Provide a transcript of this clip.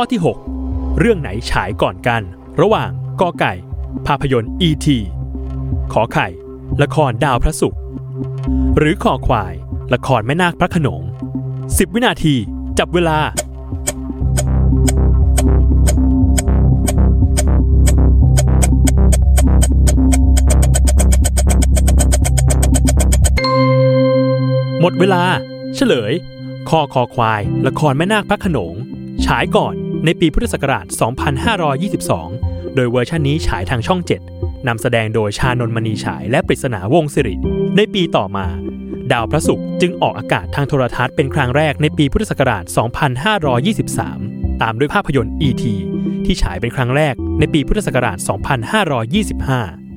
ข้อที่ 6 เรื่องไหนฉายก่อนกัน ระหว่างกอไก่ ภาพยนตร์ E.T. ขอไข่ ละครดาวพระศุกร์หรือขอควาย ละครแม่นาคพระขนง 10 วินาที จับเวลาหมดเวลา เฉลย คอคอควาย ละครแม่นาคพระขนง ฉายก่อน ในปีพุทธศักราช 2522 โดยเวอร์ชันนี้ฉายทางช่อง 7 นำแสดงโดยชานนท์มณีฉายและปริศนาวงศ์สิริ ในปีต่อมา ดาวพระศุกร์จึงออกอากาศทางโทรทัศน์เป็นครั้งแรกในปีพุทธศักราช 2523 ตามด้วยภาพยนตร์ E.T. ที่ฉายเป็นครั้งแรกในปีพุทธศักราช 2525